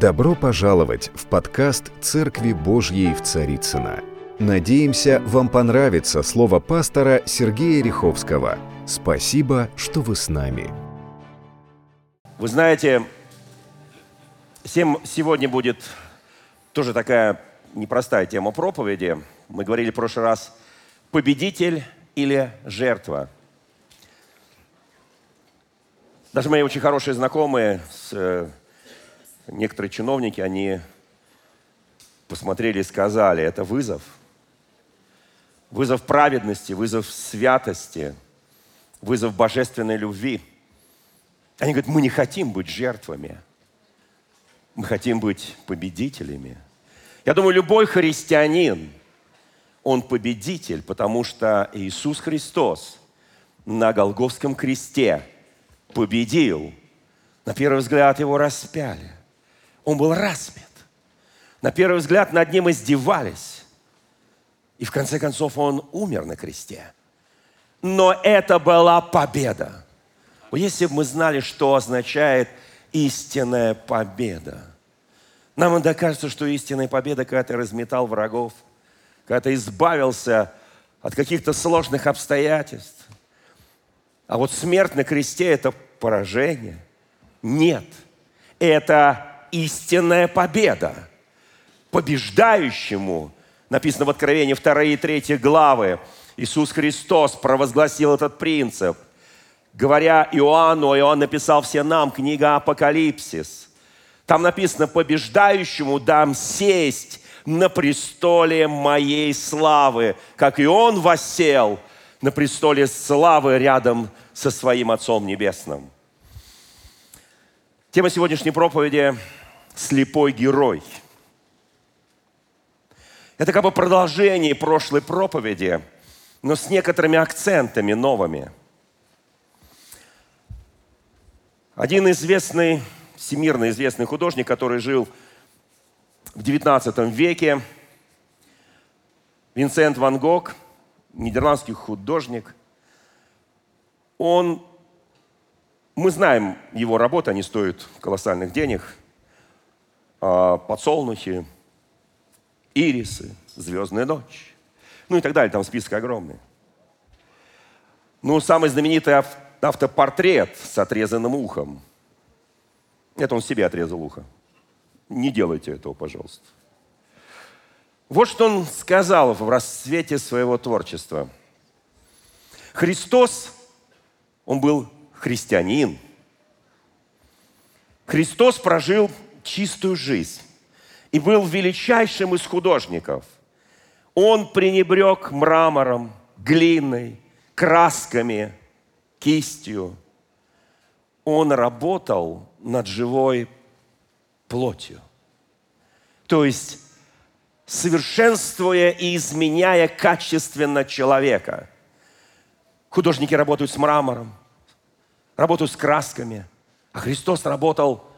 Добро пожаловать в подкаст «Церкви Божьей в Царицына. Надеемся, вам понравится слово пастора Сергея Риховского. Спасибо, что вы с нами. Вы знаете, сегодня будет тоже такая непростая тема проповеди. Мы говорили в прошлый раз «победитель или жертва». Даже мои очень хорошие знакомые с э, некоторые чиновники, они посмотрели и сказали, это вызов. Вызов праведности, вызов святости, вызов божественной любви. Они говорят, мы не хотим быть жертвами. Мы хотим быть победителями. Я думаю, любой христианин, он победитель, потому что Иисус Христос на Голговском кресте победил. На первый взгляд его распяли. Он был распят. На первый взгляд над ним издевались. И в конце концов он умер на кресте. Но это была победа. Если бы мы знали, что означает истинная победа. Нам иногда кажется, что истинная победа, когда ты разметал врагов, когда ты избавился от каких-то сложных обстоятельств. А вот смерть на кресте – это поражение. Нет. Это истинная победа. Побеждающему, написано в Откровении 2 и 3 главы, Иисус Христос провозгласил этот принцип. Говоря Иоанну, Иоанн написал все нам, книга Апокалипсис. Там написано, побеждающему дам сесть на престоле моей славы, как и он восел на престоле славы рядом со своим Отцом Небесным. Тема сегодняшней проповеди слепой герой. Это как бы продолжение прошлой проповеди, но с некоторыми акцентами новыми. Один известный, всемирно известный художник, который жил в XIX веке, Винсент Ван Гог, нидерландский художник, он, мы знаем его работы, они стоят колоссальных денег – подсолнухи, ирисы, звездная ночь. Ну и так далее, там список огромный. Ну, самый знаменитый автопортрет с отрезанным ухом. Это он себе отрезал ухо. Не делайте этого, пожалуйста. Вот что он сказал в расцвете своего творчества. Христос, он был христианин. Христос прожил чистую жизнь и был величайшим из художников. Он пренебрег мрамором, глиной, красками, кистью. Он работал над живой плотью. То есть совершенствуя и изменяя качественно человека. Художники работают с мрамором, работают с красками, а Христос работал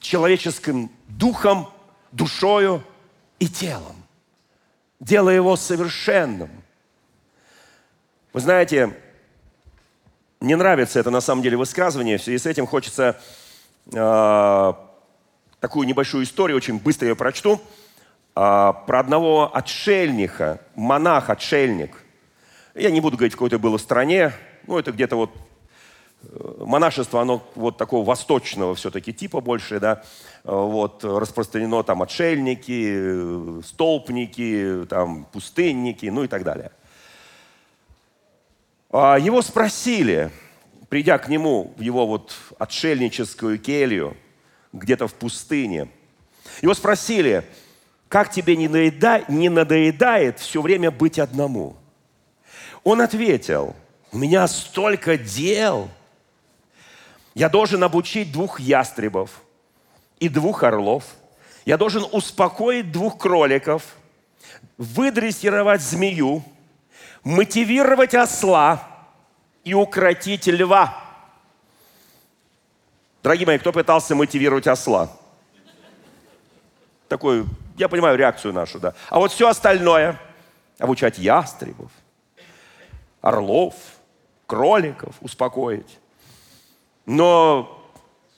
человеческим духом, душою и телом, делая его совершенным. Вы знаете, мне нравится это на самом деле высказывание, в связи с этим хочется э, такую небольшую историю, очень быстро ее прочту, э, про одного отшельника, монах-отшельник. Я не буду говорить, в какой то было стране, ну это где-то вот монашество, оно вот такого восточного все-таки типа больше, да, вот, распространено там отшельники, столпники, там, пустынники, ну и так далее. А его спросили, придя к нему в его вот отшельническую келью, где-то в пустыне, его спросили, как тебе не, наеда... не надоедает все время быть одному? Он ответил, у меня столько дел – я должен обучить двух ястребов и двух орлов. Я должен успокоить двух кроликов, выдрессировать змею, мотивировать осла и укротить льва. Дорогие мои, кто пытался мотивировать осла? Такую, я понимаю реакцию нашу, да. А вот все остальное, обучать ястребов, орлов, кроликов, успокоить. Но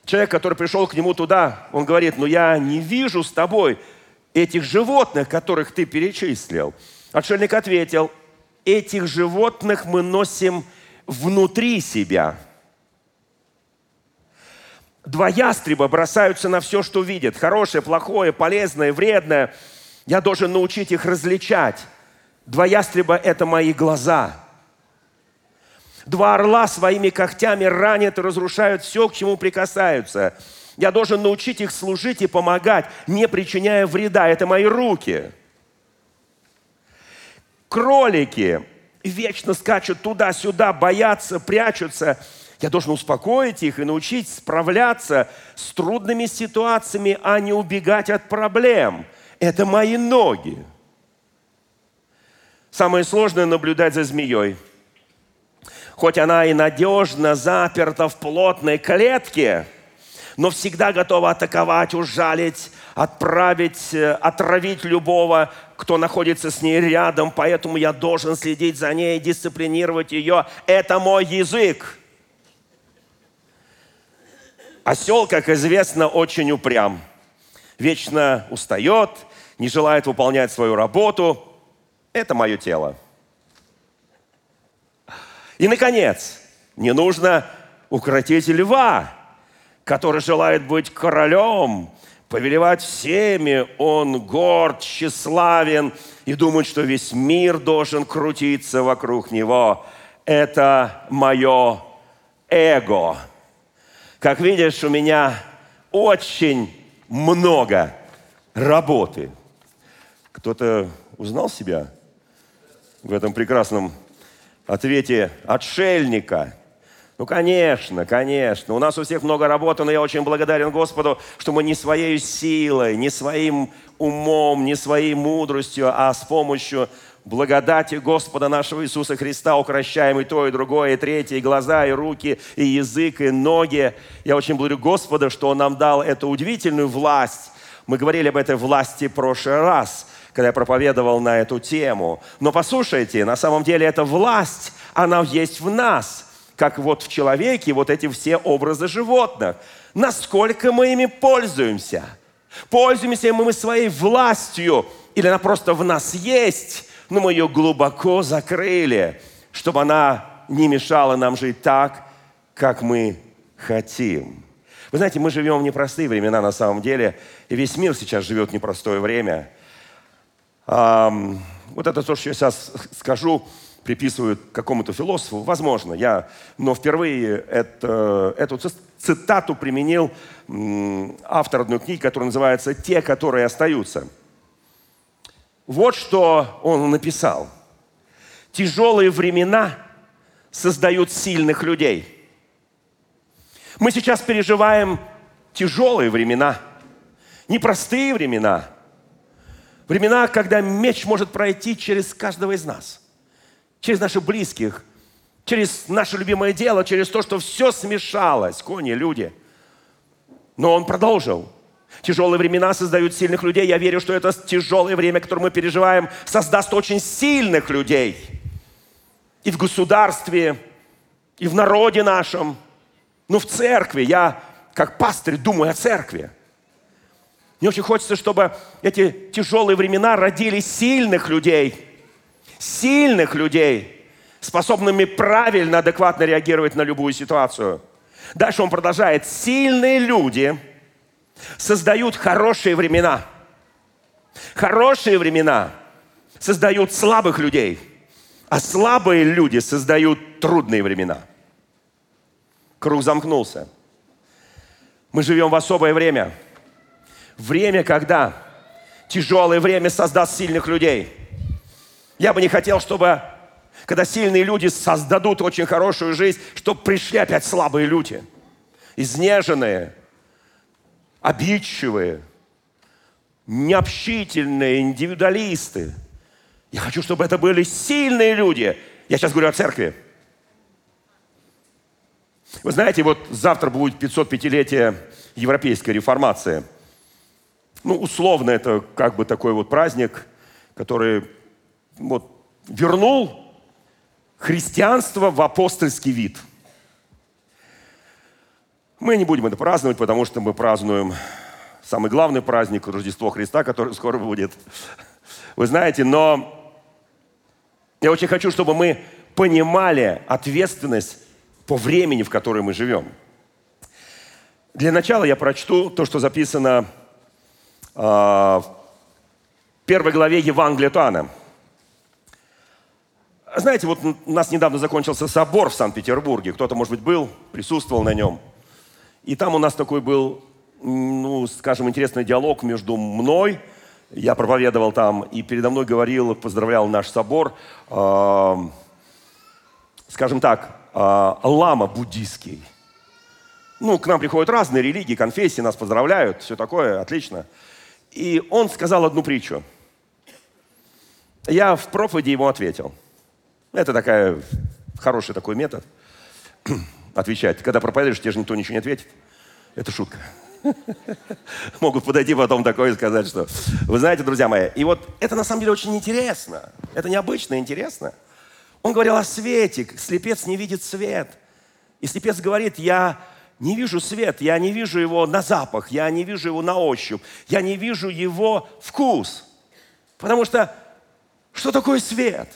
Человек, который пришел к нему туда, он говорит, ну я не вижу с тобой этих животных, которых ты перечислил. Отшельник ответил, этих животных мы носим внутри себя. Два ястреба бросаются на все, что видят. Хорошее, плохое, полезное, вредное. Я должен научить их различать. Два ястреба – это мои глаза. Два орла своими когтями ранят и разрушают все, к чему прикасаются. Я должен научить их служить и помогать, не причиняя вреда. Это мои руки. Кролики вечно скачут туда-сюда, боятся, прячутся. Я должен успокоить их и научить справляться с трудными ситуациями, а не убегать от проблем. Это мои ноги. Самое сложное – наблюдать за змеей. Хоть она и надежно заперта в плотной клетке, но всегда готова атаковать, ужалить, отправить, э, отравить любого, кто находится с ней рядом. Поэтому я должен следить за ней, дисциплинировать ее. Это мой язык. Осел, как известно, очень упрям. Вечно устает, не желает выполнять свою работу. Это мое тело. И, наконец, не нужно укротить льва, который желает быть королем, повелевать всеми. Он горд, тщеславен и думает, что весь мир должен крутиться вокруг него. Это мое эго. Как видишь, у меня очень много работы. Кто-то узнал себя в этом прекрасном ответе отшельника. Ну, конечно, конечно. У нас у всех много работы, но я очень благодарен Господу, что мы не своей силой, не своим умом, не своей мудростью, а с помощью благодати Господа нашего Иисуса Христа укращаем и то, и другое, и третье, и глаза, и руки, и язык, и ноги. Я очень благодарю Господа, что Он нам дал эту удивительную власть. Мы говорили об этой власти в прошлый раз – когда я проповедовал на эту тему. Но послушайте, на самом деле эта власть, она есть в нас, как вот в человеке вот эти все образы животных. Насколько мы ими пользуемся? Пользуемся мы своей властью, или она просто в нас есть, но мы ее глубоко закрыли, чтобы она не мешала нам жить так, как мы хотим. Вы знаете, мы живем в непростые времена на самом деле, и весь мир сейчас живет в непростое время – вот это то, что я сейчас скажу, приписывают какому-то философу, возможно, я, но впервые это, эту цитату применил автор одной книги, которая называется «Те, которые остаются». Вот что он написал. Тяжелые времена создают сильных людей. Мы сейчас переживаем тяжелые времена, непростые времена – Времена, когда меч может пройти через каждого из нас, через наших близких, через наше любимое дело, через то, что все смешалось, кони, люди. Но он продолжил. Тяжелые времена создают сильных людей. Я верю, что это тяжелое время, которое мы переживаем, создаст очень сильных людей. И в государстве, и в народе нашем, ну в церкви. Я как пастырь думаю о церкви – мне очень хочется, чтобы эти тяжелые времена родили сильных людей. Сильных людей, способными правильно, адекватно реагировать на любую ситуацию. Дальше он продолжает. Сильные люди создают хорошие времена. Хорошие времена создают слабых людей, а слабые люди создают трудные времена. Круг замкнулся. Мы живем в особое время – время, когда тяжелое время создаст сильных людей. Я бы не хотел, чтобы, когда сильные люди создадут очень хорошую жизнь, чтобы пришли опять слабые люди, изнеженные, обидчивые, необщительные, индивидуалисты. Я хочу, чтобы это были сильные люди. Я сейчас говорю о церкви. Вы знаете, вот завтра будет 505-летие Европейской реформации – ну, условно, это как бы такой вот праздник, который вот, вернул христианство в апостольский вид. Мы не будем это праздновать, потому что мы празднуем самый главный праздник Рождество Христа, который скоро будет. Вы знаете, но я очень хочу, чтобы мы понимали ответственность по времени, в котором мы живем. Для начала я прочту то, что записано в первой главе Евангелия Туана. Знаете, вот у нас недавно закончился собор в Санкт-Петербурге. Кто-то, может быть, был, присутствовал на нем – и там у нас такой был, ну, скажем, интересный диалог между мной, я проповедовал там, и передо мной говорил, поздравлял наш собор, э, скажем так, э, лама буддийский. Ну, к нам приходят разные религии, конфессии, нас поздравляют, все такое, отлично. И он сказал одну притчу. Я в проповеди ему ответил. Это такая, хороший такой метод отвечать. Когда проповедуешь, тебе же никто ничего не ответит. Это шутка. Могут подойти потом такое и сказать, что... Вы знаете, друзья мои, и вот это на самом деле очень интересно. Это необычно, интересно. Он говорил о свете. Слепец не видит свет. И слепец говорит, я не вижу свет, я не вижу его на запах, я не вижу его на ощупь, я не вижу его вкус. Потому что что такое свет?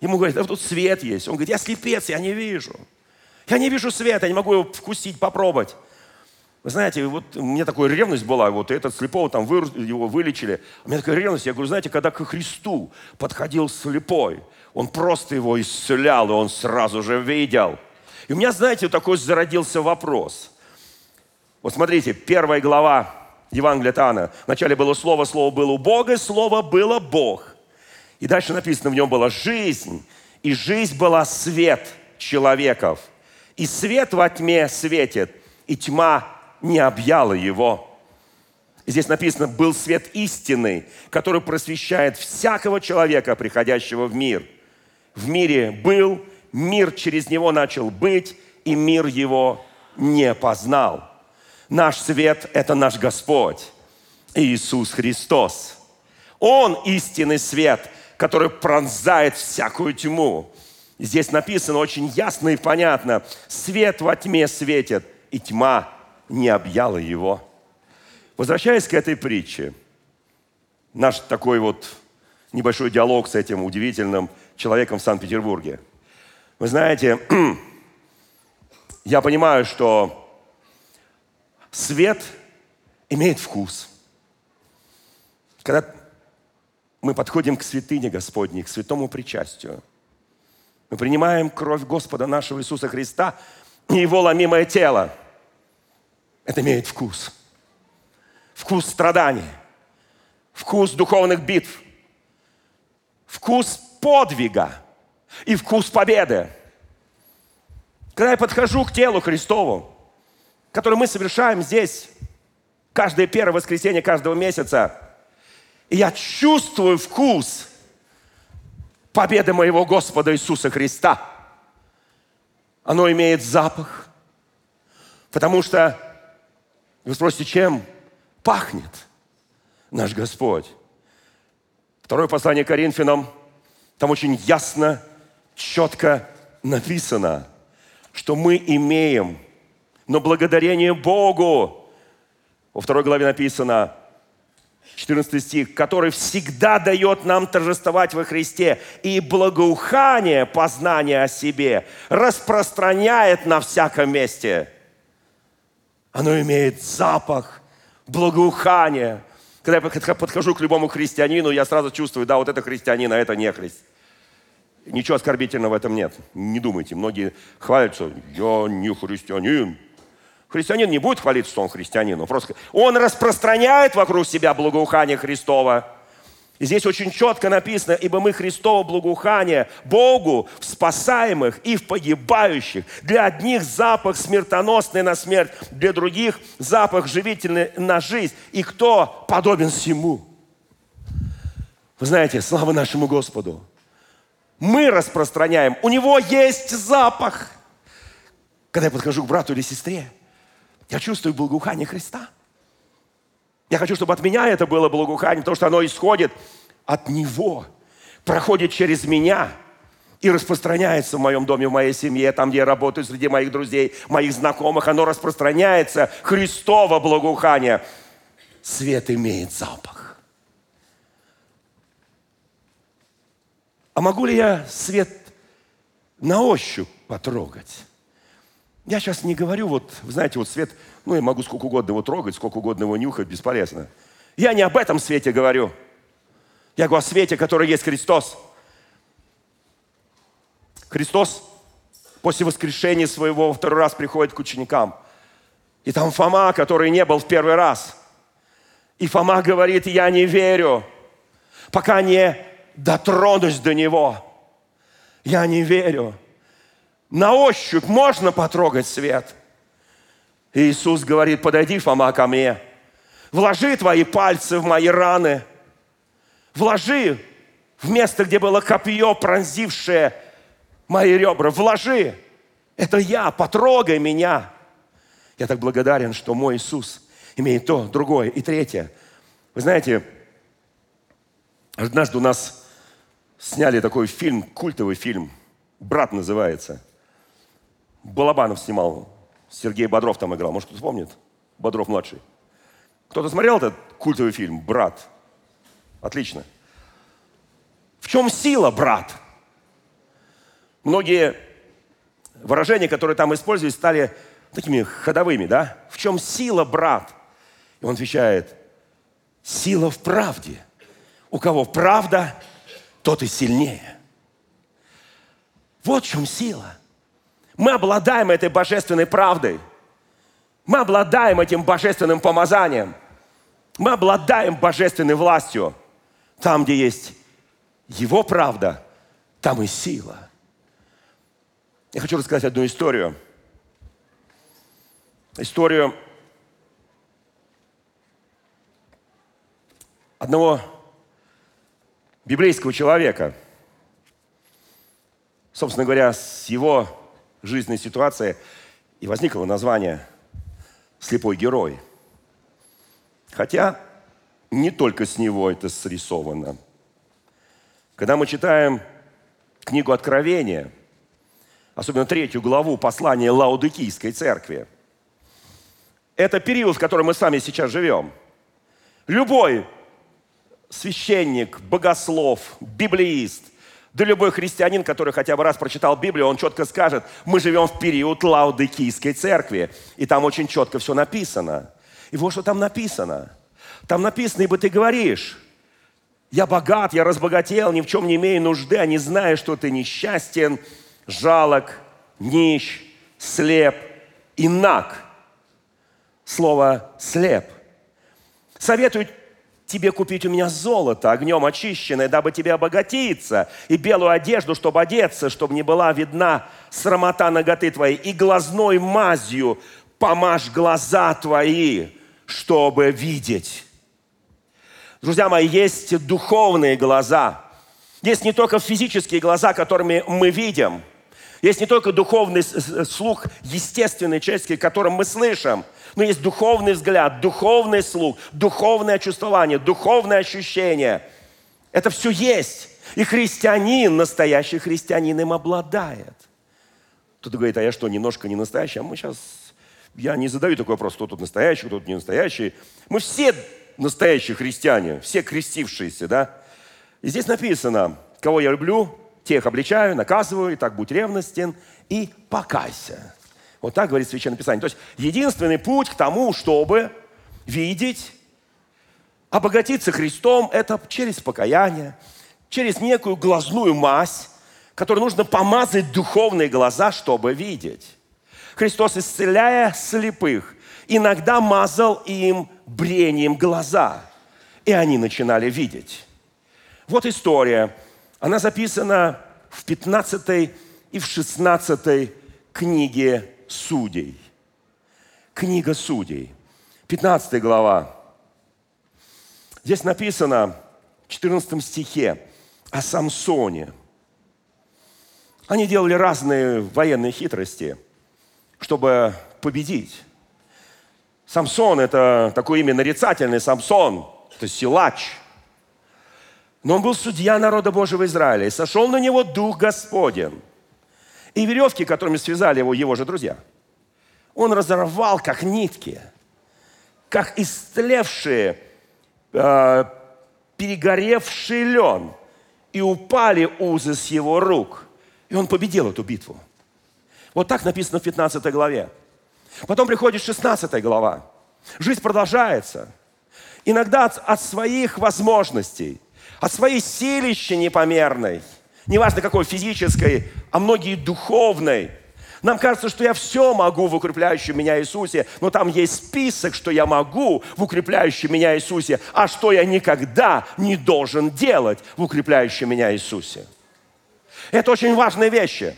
Ему говорят, а тут свет есть. Он говорит, я слепец, я не вижу. Я не вижу света, я не могу его вкусить, попробовать. Вы знаете, вот у меня такая ревность была, вот этот слепого там вы, его вылечили. У меня такая ревность, я говорю, знаете, когда к Христу подходил слепой, он просто его исцелял, и он сразу же видел. И у меня, знаете, такой зародился вопрос. Вот смотрите, первая глава Евангелия Тана. Вначале было Слово, Слово было у Бога, Слово было Бог. И дальше написано, в нем была жизнь, и жизнь была свет человеков – и свет во тьме светит, и тьма не объяла его. Здесь написано, был свет истины, который просвещает всякого человека, приходящего в мир. В мире был, мир через него начал быть, и мир его не познал. Наш свет – это наш Господь, Иисус Христос. Он истинный свет, который пронзает всякую тьму. Здесь написано очень ясно и понятно. Свет во тьме светит, и тьма не объяла его. Возвращаясь к этой притче, наш такой вот небольшой диалог с этим удивительным человеком в Санкт-Петербурге. Вы знаете, я понимаю, что свет имеет вкус. Когда мы подходим к святыне Господней, к святому причастию – мы принимаем кровь Господа нашего Иисуса Христа и Его ломимое тело. Это имеет вкус. Вкус страданий. Вкус духовных битв. Вкус подвига. И вкус победы. Когда я подхожу к телу Христову, который мы совершаем здесь, каждое первое воскресенье каждого месяца, и я чувствую вкус – победы моего Господа Иисуса Христа. Оно имеет запах, потому что, вы спросите, чем пахнет наш Господь? Второе послание Коринфянам, там очень ясно, четко написано, что мы имеем, но благодарение Богу, во второй главе написано, 14 стих, который всегда дает нам торжествовать во Христе, и благоухание познания о себе распространяет на всяком месте. Оно имеет запах благоухания. Когда я подхожу к любому христианину, я сразу чувствую, да, вот это христианин, а это не христианин. Ничего оскорбительного в этом нет. Не думайте. Многие хвалятся, я не христианин. Христианин не будет хвалиться, что он христианин. Он, просто, он распространяет вокруг себя благоухание Христова. И здесь очень четко написано, ибо мы Христово благоухание Богу в спасаемых и в погибающих. Для одних запах смертоносный на смерть, для других запах живительный на жизнь. И кто подобен всему? Вы знаете, слава нашему Господу. Мы распространяем. У него есть запах. Когда я подхожу к брату или сестре, я чувствую благоухание Христа. Я хочу, чтобы от меня это было благоухание, потому что оно исходит от Него, проходит через меня и распространяется в моем доме, в моей семье, там, где я работаю, среди моих друзей, моих знакомых. Оно распространяется. Христово благоухание. Свет имеет запах. А могу ли я свет на ощупь потрогать? Я сейчас не говорю, вот, вы знаете, вот свет, ну, я могу сколько угодно его трогать, сколько угодно его нюхать, бесполезно. Я не об этом свете говорю. Я говорю о свете, который есть Христос – Христос после воскрешения своего во второй раз приходит к ученикам. И там Фома, который не был в первый раз. И Фома говорит, я не верю, пока не дотронусь до него. Я не верю. На ощупь можно потрогать свет. Иисус говорит, подойди, Фома, ко мне. Вложи твои пальцы в мои раны. Вложи в место, где было копье, пронзившее мои ребра, вложи. Это я, потрогай меня. Я так благодарен, что мой Иисус имеет то, другое и третье. Вы знаете, однажды у нас сняли такой фильм, культовый фильм, «Брат» называется. Балабанов снимал, Сергей Бодров там играл, может, кто-то помнит? Бодров-младший. Кто-то смотрел этот культовый фильм «Брат»? Отлично. В чем сила, брат? Многие выражения, которые там использовались, стали такими ходовыми, да? В чем сила, брат? И он отвечает, сила в правде. У кого правда, тот и сильнее. Вот в чем сила. Мы обладаем этой божественной правдой. Мы обладаем этим божественным помазанием. Мы обладаем божественной властью. Там, где есть Его правда, там и сила. Я хочу рассказать одну историю. Историю одного библейского человека. Собственно говоря, с его жизненной ситуацией и возникло название «Слепой герой». Хотя не только с него это срисовано. Когда мы читаем книгу Откровения – особенно третью главу послания Лаудикийской церкви. Это период, в котором мы с вами сейчас живем. Любой священник, богослов, библеист, да любой христианин, который хотя бы раз прочитал Библию, он четко скажет, мы живем в период Лаудикийской церкви. И там очень четко все написано. И вот что там написано. Там написано, ибо ты говоришь, я богат, я разбогател, ни в чем не имею нужды, а не зная, что ты несчастен, жалок, нищ, слеп и наг. Слово «слеп». Советую тебе купить у меня золото, огнем очищенное, дабы тебе обогатиться, и белую одежду, чтобы одеться, чтобы не была видна срамота ноготы твоей, и глазной мазью помажь глаза твои, чтобы видеть. Друзья мои, есть духовные глаза. Есть не только физические глаза, которыми мы видим – есть не только духовный слух, естественный, человеческий, которым мы слышим, но есть духовный взгляд, духовный слух, духовное чувствование, духовное ощущение. Это все есть. И христианин, настоящий христианин им обладает. Кто-то говорит, а я что, немножко не настоящий? А мы сейчас, я не задаю такой вопрос, кто тут настоящий, кто тут не настоящий. Мы все настоящие христиане, все крестившиеся, да? И здесь написано, кого я люблю, тех обличаю, наказываю, и так будь ревностен и покайся. Вот так говорит Священное Писание. То есть единственный путь к тому, чтобы видеть, обогатиться Христом, это через покаяние, через некую глазную мазь, которую нужно помазать духовные глаза, чтобы видеть. Христос, исцеляя слепых, иногда мазал им брением глаза, и они начинали видеть. Вот история она записана в 15 и в 16 книге Судей. Книга Судей. 15 глава. Здесь написано в 14 стихе о Самсоне. Они делали разные военные хитрости, чтобы победить. Самсон – это такое имя нарицательный, Самсон – это силач – Но он был судья народа Божьего Израиля, и сошел на него Дух Господен. И веревки, которыми связали его его же друзья, он разорвал, как нитки, как истлевшие, э, перегоревший лен, и упали узы с его рук. И он победил эту битву. Вот так написано в 15 главе. Потом приходит 16 глава. Жизнь продолжается. Иногда от, от своих возможностей, от своей силища непомерной, неважно какой физической, а многие духовной. Нам кажется, что я все могу в укрепляющем меня Иисусе, но там есть список, что я могу в укрепляющем меня Иисусе, а что я никогда не должен делать в укрепляющем меня Иисусе. Это очень важные вещи.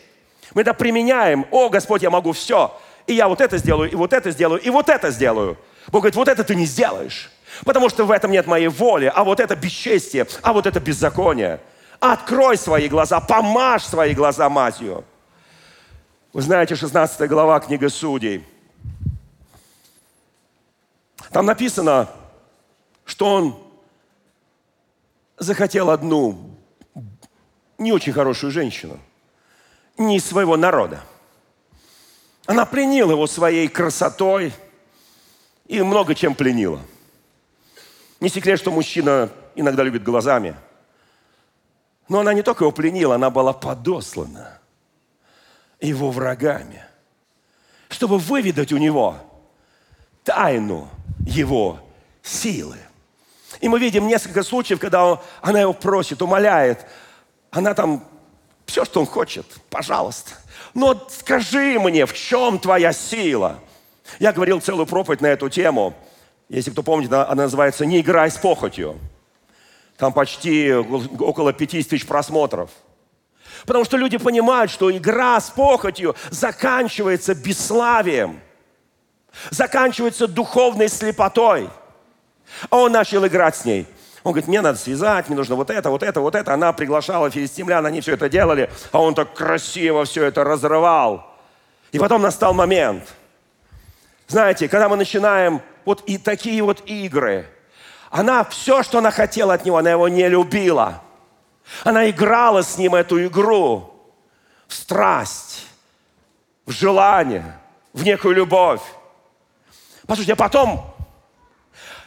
Мы это применяем. О, Господь, я могу все. И я вот это сделаю, и вот это сделаю, и вот это сделаю. Бог говорит, вот это ты не сделаешь. Потому что в этом нет моей воли, а вот это бесчестие, а вот это беззаконие. Открой свои глаза, помажь свои глаза мазью. Вы знаете, 16 глава книга Судей. Там написано, что он захотел одну не очень хорошую женщину, не из своего народа. Она пленила его своей красотой и много чем пленила – не секрет, что мужчина иногда любит глазами. Но она не только его пленила, она была подослана его врагами, чтобы выведать у него тайну его силы. И мы видим несколько случаев, когда он, она его просит, умоляет. Она там все, что он хочет, пожалуйста. Но скажи мне, в чем твоя сила? Я говорил целую проповедь на эту тему – если кто помнит, она называется «Не играй с похотью». Там почти около 50 тысяч просмотров. Потому что люди понимают, что игра с похотью заканчивается бесславием, заканчивается духовной слепотой. А он начал играть с ней. Он говорит, мне надо связать, мне нужно вот это, вот это, вот это. Она приглашала филистимлян, они все это делали, а он так красиво все это разрывал. И потом настал момент. Знаете, когда мы начинаем вот и такие вот игры. Она все, что она хотела от него, она его не любила. Она играла с ним эту игру в страсть, в желание, в некую любовь. Послушайте, а потом,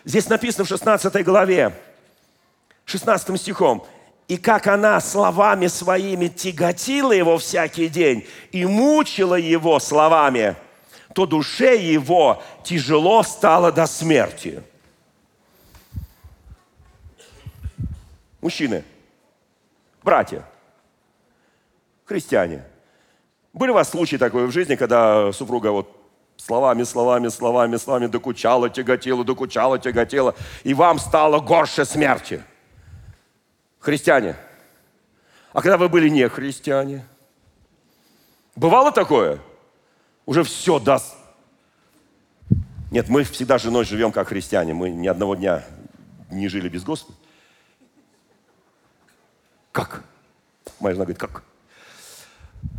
здесь написано в 16 главе, 16 стихом, и как она словами своими тяготила его всякий день и мучила его словами – то душе его тяжело стало до смерти. Мужчины, братья, христиане, были у вас случаи такой в жизни, когда супруга вот словами, словами, словами, словами докучала, тяготела, докучала, тяготела, и вам стало горше смерти? Христиане. А когда вы были не христиане? Бывало такое? уже все даст. Нет, мы всегда с женой живем как христиане. Мы ни одного дня не жили без Господа. Как? Моя жена говорит, как?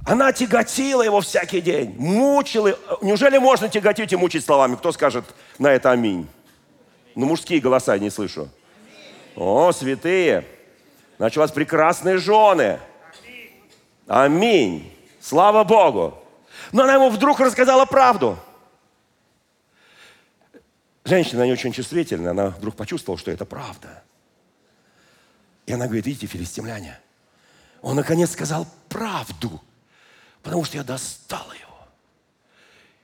Она тяготила его всякий день, мучила. Неужели можно тяготить и мучить словами? Кто скажет на это аминь? Ну, мужские голоса я не слышу. О, святые. Значит, у вас прекрасные жены. Аминь. Слава Богу. Но она ему вдруг рассказала правду. Женщина, не очень чувствительная, она вдруг почувствовала, что это правда. И она говорит, идите, филистимляне. Он наконец сказал правду, потому что я достала его.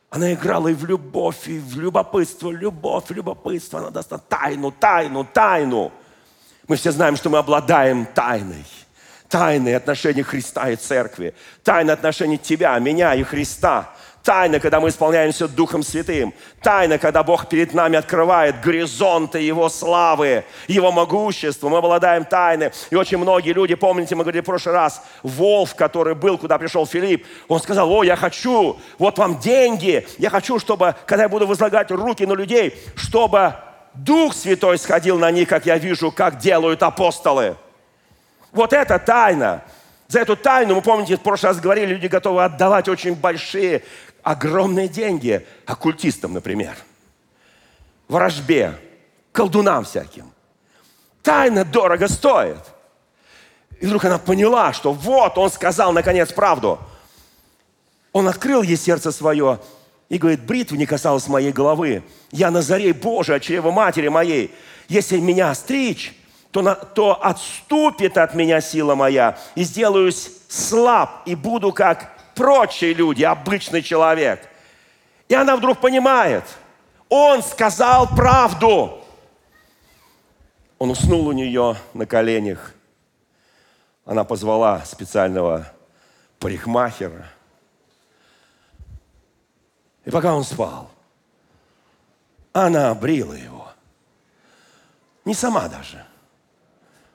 Она играла и в любовь, и в любопытство, любовь, любопытство. Она достала тайну, тайну, тайну. Мы все знаем, что мы обладаем тайной – тайные отношения Христа и Церкви, тайны отношений тебя, меня и Христа, Тайна, когда мы исполняемся Духом Святым. Тайна, когда Бог перед нами открывает горизонты Его славы, Его могущества. Мы обладаем тайной. И очень многие люди, помните, мы говорили в прошлый раз, Волф, который был, куда пришел Филипп, он сказал, о, я хочу, вот вам деньги, я хочу, чтобы, когда я буду возлагать руки на людей, чтобы Дух Святой сходил на них, как я вижу, как делают апостолы. Вот это тайна. За эту тайну, мы помните, в прошлый раз говорили, люди готовы отдавать очень большие, огромные деньги оккультистам, например. Ворожбе, колдунам всяким. Тайна дорого стоит. И вдруг она поняла, что вот он сказал наконец правду. Он открыл ей сердце свое и говорит, бритва не касалась моей головы. Я Назарей Божий от чрева матери моей. Если меня стричь, то, на, то отступит от меня сила моя, и сделаюсь слаб, и буду как прочие люди, обычный человек. И она вдруг понимает, он сказал правду. Он уснул у нее на коленях. Она позвала специального парикмахера. И пока он спал, она обрила его. Не сама даже.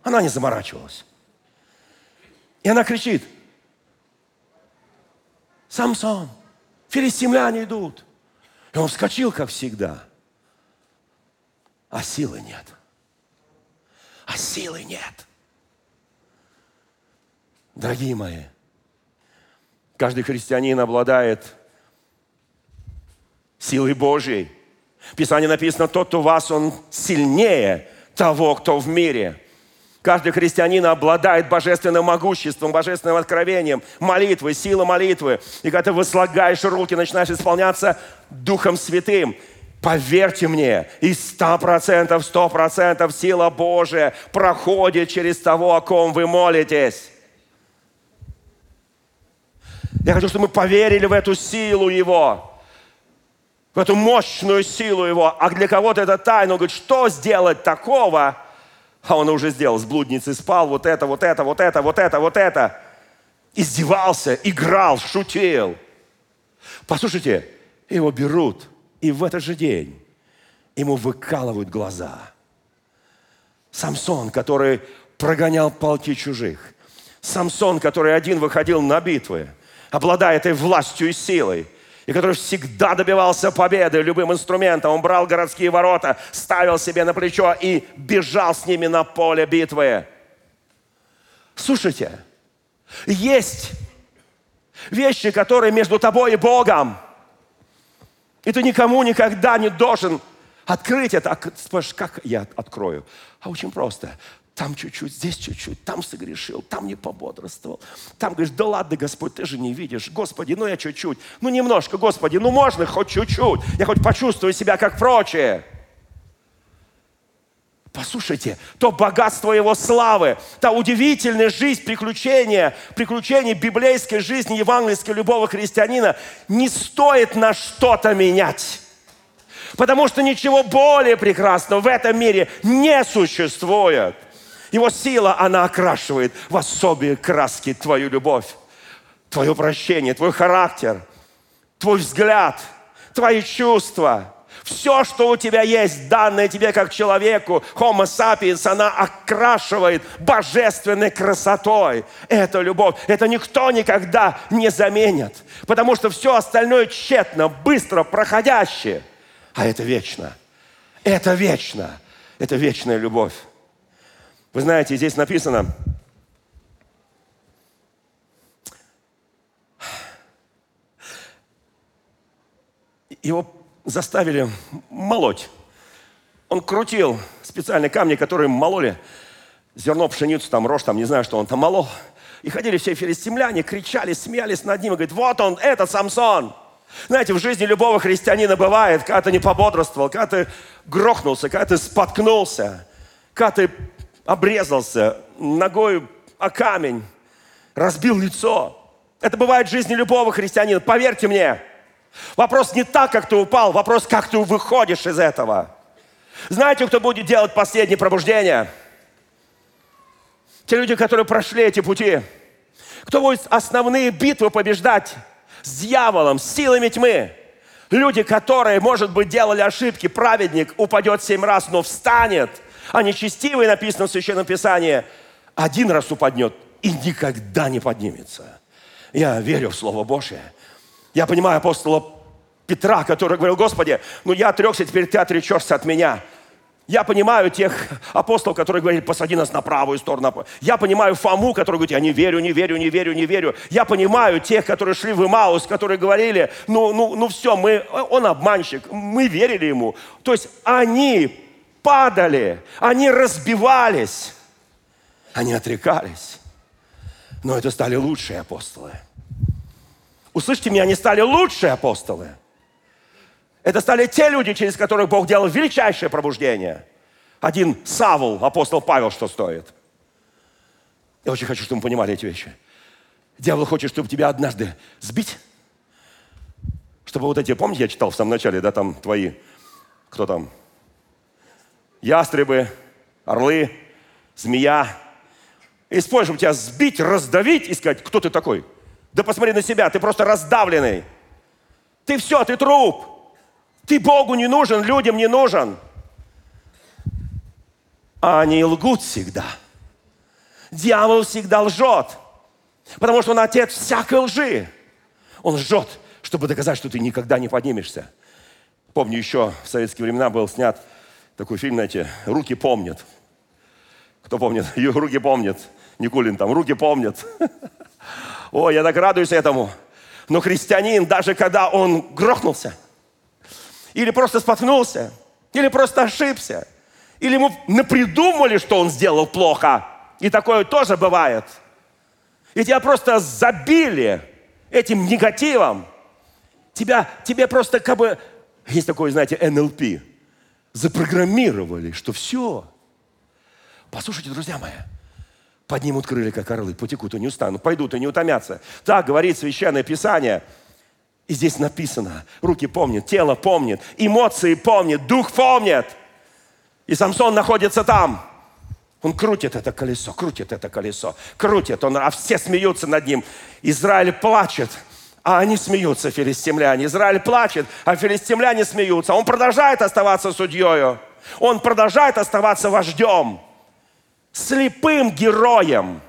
Она не заморачивалась. И она кричит, Самсон, филистимляне идут. И он вскочил, как всегда. А силы нет. А силы нет. Дорогие мои, каждый христианин обладает силой Божьей. В Писании написано, тот, кто вас, он сильнее того, кто в мире. Каждый христианин обладает божественным могуществом, божественным откровением, молитвой, силой молитвы. И когда ты возлагаешь руки, начинаешь исполняться Духом Святым, поверьте мне, и сто процентов, сто процентов сила Божия проходит через того, о ком вы молитесь. Я хочу, чтобы мы поверили в эту силу Его, в эту мощную силу Его. А для кого-то это тайна. Он говорит, что сделать такого – а он уже сделал, с блудницей спал, вот это, вот это, вот это, вот это, вот это. Издевался, играл, шутил. Послушайте, его берут, и в этот же день ему выкалывают глаза. Самсон, который прогонял полки чужих. Самсон, который один выходил на битвы, обладая этой властью и силой – и который всегда добивался победы любым инструментом. Он брал городские ворота, ставил себе на плечо и бежал с ними на поле битвы. Слушайте, есть вещи, которые между тобой и Богом. И ты никому никогда не должен открыть это. А спрашиваешь, как я открою? А очень просто там чуть-чуть, здесь чуть-чуть, там согрешил, там не пободрствовал. Там говоришь, да ладно, Господь, ты же не видишь. Господи, ну я чуть-чуть, ну немножко, Господи, ну можно хоть чуть-чуть. Я хоть почувствую себя как прочие. Послушайте, то богатство Его славы, та удивительная жизнь, приключения, приключения библейской жизни, евангельской любого христианина не стоит на что-то менять. Потому что ничего более прекрасного в этом мире не существует. Его сила, она окрашивает в особые краски твою любовь, твое прощение, твой характер, твой взгляд, твои чувства. Все, что у тебя есть, данное тебе как человеку, Homo sapiens, она окрашивает божественной красотой. Это любовь. Это никто никогда не заменит. Потому что все остальное тщетно, быстро, проходящее. А это вечно. Это вечно. Это вечная любовь. Вы знаете, здесь написано, его заставили молоть. Он крутил специальные камни, которые мололи зерно, пшеницу, там, рожь, там, не знаю, что он там молол. И ходили все филистимляне, кричали, смеялись над ним и говорят, вот он, этот Самсон. Знаете, в жизни любого христианина бывает, когда ты не пободрствовал, когда ты грохнулся, когда ты споткнулся, когда ты обрезался ногой о камень, разбил лицо. Это бывает в жизни любого христианина, поверьте мне. Вопрос не так, как ты упал, вопрос, как ты выходишь из этого. Знаете, кто будет делать последнее пробуждение? Те люди, которые прошли эти пути. Кто будет основные битвы побеждать с дьяволом, с силами тьмы? Люди, которые, может быть, делали ошибки. Праведник упадет семь раз, но встанет – а нечестивый, написано в Священном Писании, один раз упаднет и никогда не поднимется. Я верю в Слово Божие. Я понимаю апостола Петра, который говорил, Господи, ну я отрекся, теперь ты отречешься от меня. Я понимаю тех апостолов, которые говорили, посади нас на правую сторону. Я понимаю Фому, который говорит, я не верю, не верю, не верю, не верю. Я понимаю тех, которые шли в Имаус, которые говорили, ну, ну, ну все, мы, он обманщик, мы верили ему. То есть они падали, они разбивались, они отрекались. Но это стали лучшие апостолы. Услышьте меня, они стали лучшие апостолы. Это стали те люди, через которых Бог делал величайшее пробуждение. Один Савул, апостол Павел, что стоит. Я очень хочу, чтобы мы понимали эти вещи. Дьявол хочет, чтобы тебя однажды сбить. Чтобы вот эти, помните, я читал в самом начале, да, там твои, кто там? Ястребы, орлы, змея. Используем тебя сбить, раздавить и сказать, кто ты такой? Да посмотри на себя, ты просто раздавленный. Ты все, ты труп. Ты Богу не нужен, людям не нужен. А они лгут всегда. Дьявол всегда лжет. Потому что он отец всякой лжи. Он лжет, чтобы доказать, что ты никогда не поднимешься. Помню, еще в советские времена был снят такой фильм, знаете, «Руки помнят». Кто помнит? Руки помнят. Никулин там, руки помнят. О, я так радуюсь этому. Но христианин, даже когда он грохнулся, или просто споткнулся, или просто ошибся, или ему напридумывали, что он сделал плохо, и такое тоже бывает, и тебя просто забили этим негативом, тебя, тебе просто как бы, есть такое, знаете, НЛП, запрограммировали, что все. Послушайте, друзья мои, поднимут крылья, как орлы, потекут и не устанут, пойдут и не утомятся. Так говорит Священное Писание. И здесь написано, руки помнят, тело помнит, эмоции помнит, дух помнит. И Самсон находится там. Он крутит это колесо, крутит это колесо, крутит, он, а все смеются над ним. Израиль плачет, а они смеются, филистимляне. Израиль плачет, а филистимляне смеются. Он продолжает оставаться судьей. Он продолжает оставаться вождем слепым героем.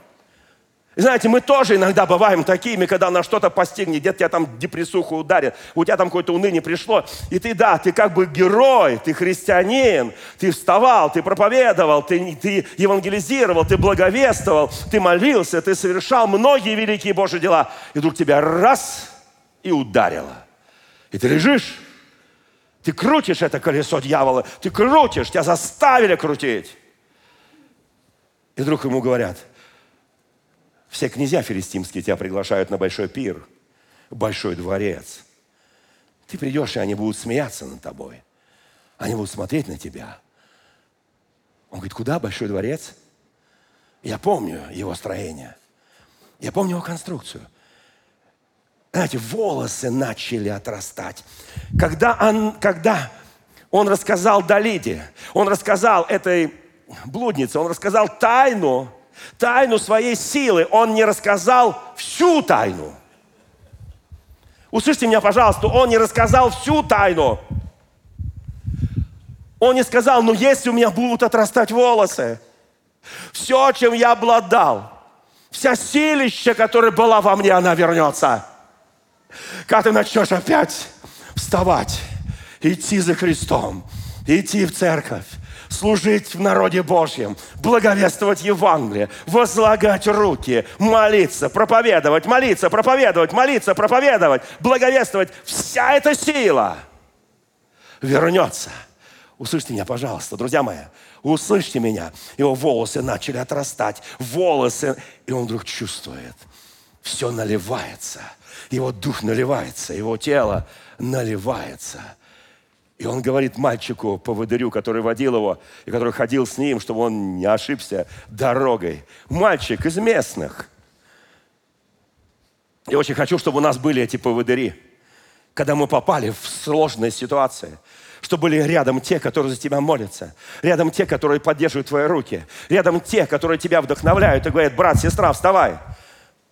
Знаете, мы тоже иногда бываем такими, когда нас что-то постигнет, где-то тебя там депрессуху ударит, у тебя там какое-то уныние пришло, и ты, да, ты как бы герой, ты христианин, ты вставал, ты проповедовал, ты, ты евангелизировал, ты благовествовал, ты молился, ты совершал многие великие Божьи дела, и вдруг тебя раз и ударило. И ты лежишь, ты крутишь это колесо дьявола, ты крутишь, тебя заставили крутить. И вдруг ему говорят, все князья филистимские тебя приглашают на большой пир, большой дворец. Ты придешь, и они будут смеяться над тобой. Они будут смотреть на тебя. Он говорит, куда большой дворец? Я помню его строение. Я помню его конструкцию. Знаете, волосы начали отрастать. Когда он, когда он рассказал Далиде, он рассказал этой блудницы, он рассказал тайну, тайну своей силы. Он не рассказал всю тайну. Услышьте меня, пожалуйста, он не рассказал всю тайну. Он не сказал, ну если у меня будут отрастать волосы, все, чем я обладал, вся силища, которая была во мне, она вернется. Когда ты начнешь опять вставать, идти за Христом, идти в церковь, служить в народе Божьем, благовествовать Евангелие, возлагать руки, молиться, проповедовать, молиться, проповедовать, молиться, проповедовать, благовествовать. Вся эта сила вернется. Услышьте меня, пожалуйста, друзья мои. Услышьте меня. Его волосы начали отрастать. Волосы. И он вдруг чувствует. Все наливается. Его дух наливается. Его тело наливается – и он говорит мальчику, поводырю, который водил его, и который ходил с ним, чтобы он не ошибся дорогой. Мальчик из местных. Я очень хочу, чтобы у нас были эти поводыри, когда мы попали в сложные ситуации – чтобы были рядом те, которые за тебя молятся, рядом те, которые поддерживают твои руки, рядом те, которые тебя вдохновляют и говорят, брат, сестра, вставай.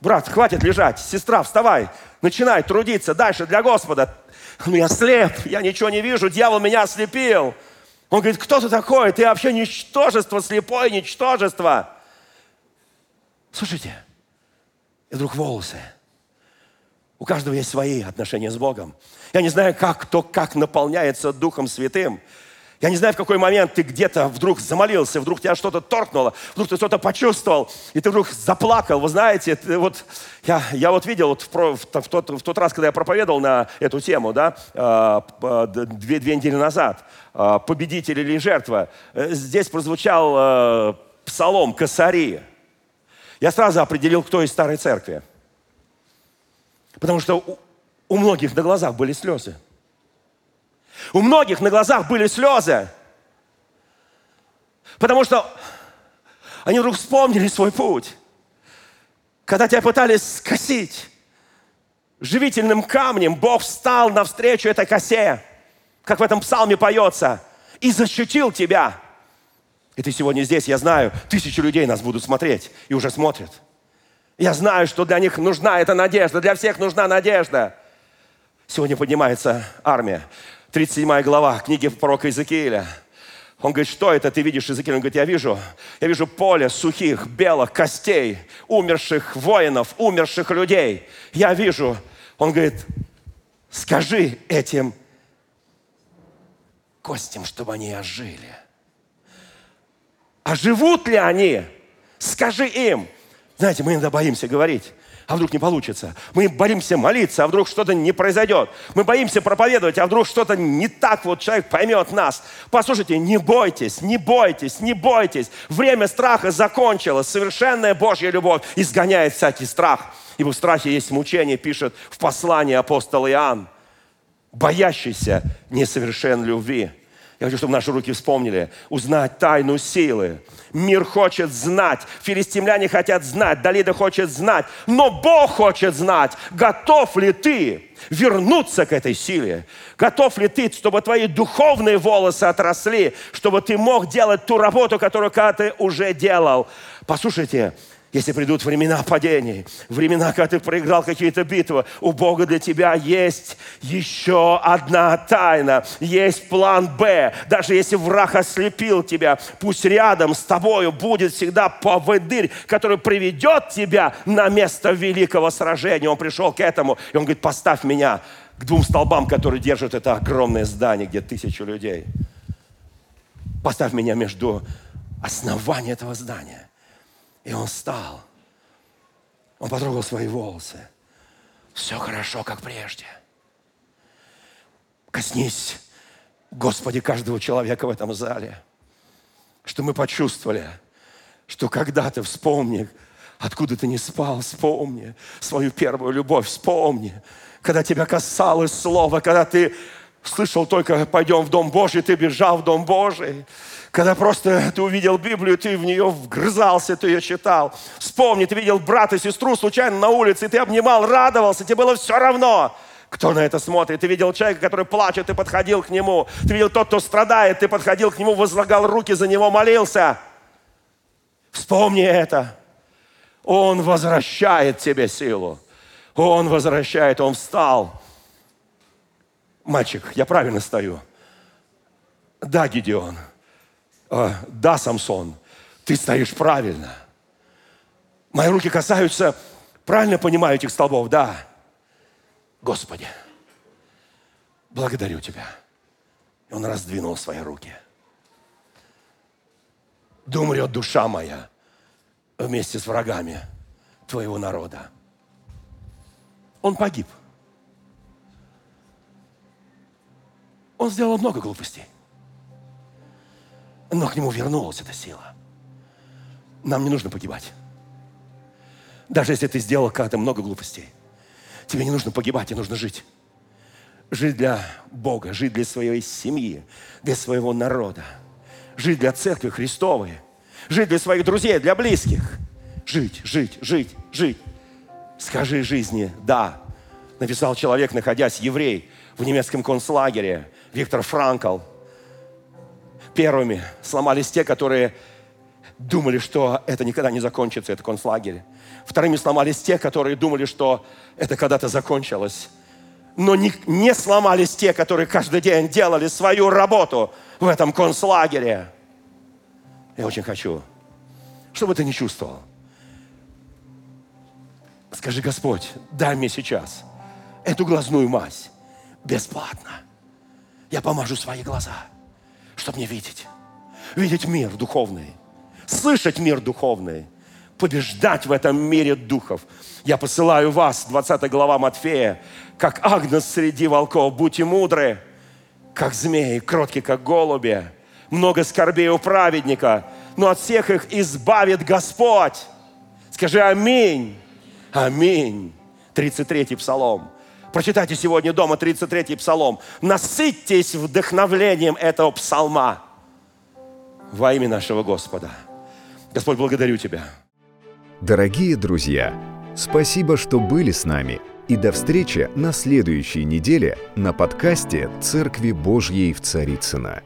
Брат, хватит лежать, сестра, вставай, начинай трудиться дальше для Господа. Ну, я слеп, я ничего не вижу, дьявол меня ослепил. Он говорит, кто ты такой? Ты вообще ничтожество, слепое ничтожество. Слушайте, и вдруг волосы. У каждого есть свои отношения с Богом. Я не знаю, как кто как наполняется Духом Святым. Я не знаю, в какой момент ты где-то вдруг замолился, вдруг тебя что-то торкнуло, вдруг ты что-то почувствовал, и ты вдруг заплакал. Вы знаете, ты, вот, я, я вот видел вот в, в, в, тот, в тот раз, когда я проповедовал на эту тему, да, э, две, две недели назад, э, «Победитель или жертва», э, здесь прозвучал э, псалом «Косари». Я сразу определил, кто из старой церкви. Потому что у, у многих на глазах были слезы. У многих на глазах были слезы. Потому что они вдруг вспомнили свой путь. Когда тебя пытались скосить живительным камнем, Бог встал навстречу этой косе, как в этом псалме поется, и защитил тебя. И ты сегодня здесь, я знаю, тысячи людей нас будут смотреть и уже смотрят. Я знаю, что для них нужна эта надежда, для всех нужна надежда. Сегодня поднимается армия. 37 глава книги пророка Иезекииля. Он говорит, что это ты видишь, Иезекииль? Он говорит, я вижу, я вижу поле сухих, белых костей, умерших воинов, умерших людей. Я вижу. Он говорит, скажи этим костям, чтобы они ожили. А живут ли они? Скажи им. Знаете, мы иногда боимся говорить. А вдруг не получится? Мы боимся молиться, а вдруг что-то не произойдет? Мы боимся проповедовать, а вдруг что-то не так, вот человек поймет нас. Послушайте, не бойтесь, не бойтесь, не бойтесь. Время страха закончилось. Совершенная Божья любовь изгоняет всякий страх. Ибо в страхе есть мучение, пишет в послании апостол Иоанн. Боящийся несовершен любви. Я хочу, чтобы наши руки вспомнили. Узнать тайну силы. Мир хочет знать. Филистимляне хотят знать. Далида хочет знать. Но Бог хочет знать, готов ли ты вернуться к этой силе. Готов ли ты, чтобы твои духовные волосы отросли, чтобы ты мог делать ту работу, которую когда ты уже делал. Послушайте, если придут времена падений, времена, когда ты проиграл какие-то битвы, у Бога для тебя есть еще одна тайна, есть план Б. Даже если враг ослепил тебя, пусть рядом с тобою будет всегда поводырь, который приведет тебя на место великого сражения. Он пришел к этому, и он говорит, поставь меня к двум столбам, которые держат это огромное здание, где тысячу людей. Поставь меня между основанием этого здания и он встал. Он потрогал свои волосы. Все хорошо, как прежде. Коснись, Господи, каждого человека в этом зале. Что мы почувствовали, что когда-то вспомни, откуда ты не спал, вспомни свою первую любовь, вспомни, когда тебя касалось слова, когда ты слышал только «пойдем в Дом Божий», ты бежал в Дом Божий. Когда просто ты увидел Библию, ты в нее вгрызался, ты ее читал. Вспомни, ты видел брата и сестру случайно на улице, и ты обнимал, радовался, тебе было все равно. Кто на это смотрит? Ты видел человека, который плачет, ты подходил к нему. Ты видел тот, кто страдает, ты подходил к нему, возлагал руки за него, молился. Вспомни это. Он возвращает тебе силу. Он возвращает, он встал. Мальчик, я правильно стою. Да, Гедеон. «А, да, Самсон, ты стоишь правильно. Мои руки касаются, правильно понимаю этих столбов, да. Господи, благодарю Тебя. И он раздвинул свои руки. Да душа моя вместе с врагами Твоего народа. Он погиб. Он сделал много глупостей. Но к нему вернулась эта сила. Нам не нужно погибать. Даже если ты сделал когда-то много глупостей. Тебе не нужно погибать, тебе нужно жить. Жить для Бога, жить для своей семьи, для своего народа. Жить для церкви Христовой. Жить для своих друзей, для близких. Жить, жить, жить, жить. Скажи жизни «да». Написал человек, находясь еврей в немецком концлагере, Виктор Франкл – Первыми сломались те, которые думали, что это никогда не закончится, это концлагерь. Вторыми сломались те, которые думали, что это когда-то закончилось. Но не, не сломались те, которые каждый день делали свою работу в этом концлагере. Я очень хочу, чтобы ты не чувствовал. Скажи, Господь, дай мне сейчас эту глазную мазь бесплатно. Я помажу свои глаза – чтобы мне видеть. Видеть мир духовный, слышать мир духовный, побеждать в этом мире духов. Я посылаю вас, 20 глава Матфея, как агнец среди волков. Будьте мудры, как змеи, кроткие, как голуби. Много скорбей у праведника, но от всех их избавит Господь. Скажи аминь. Аминь. 33-й псалом. Прочитайте сегодня дома 33-й псалом. Насытьтесь вдохновлением этого псалма во имя нашего Господа. Господь, благодарю Тебя. Дорогие друзья, спасибо, что были с нами. И до встречи на следующей неделе на подкасте «Церкви Божьей в Царицына.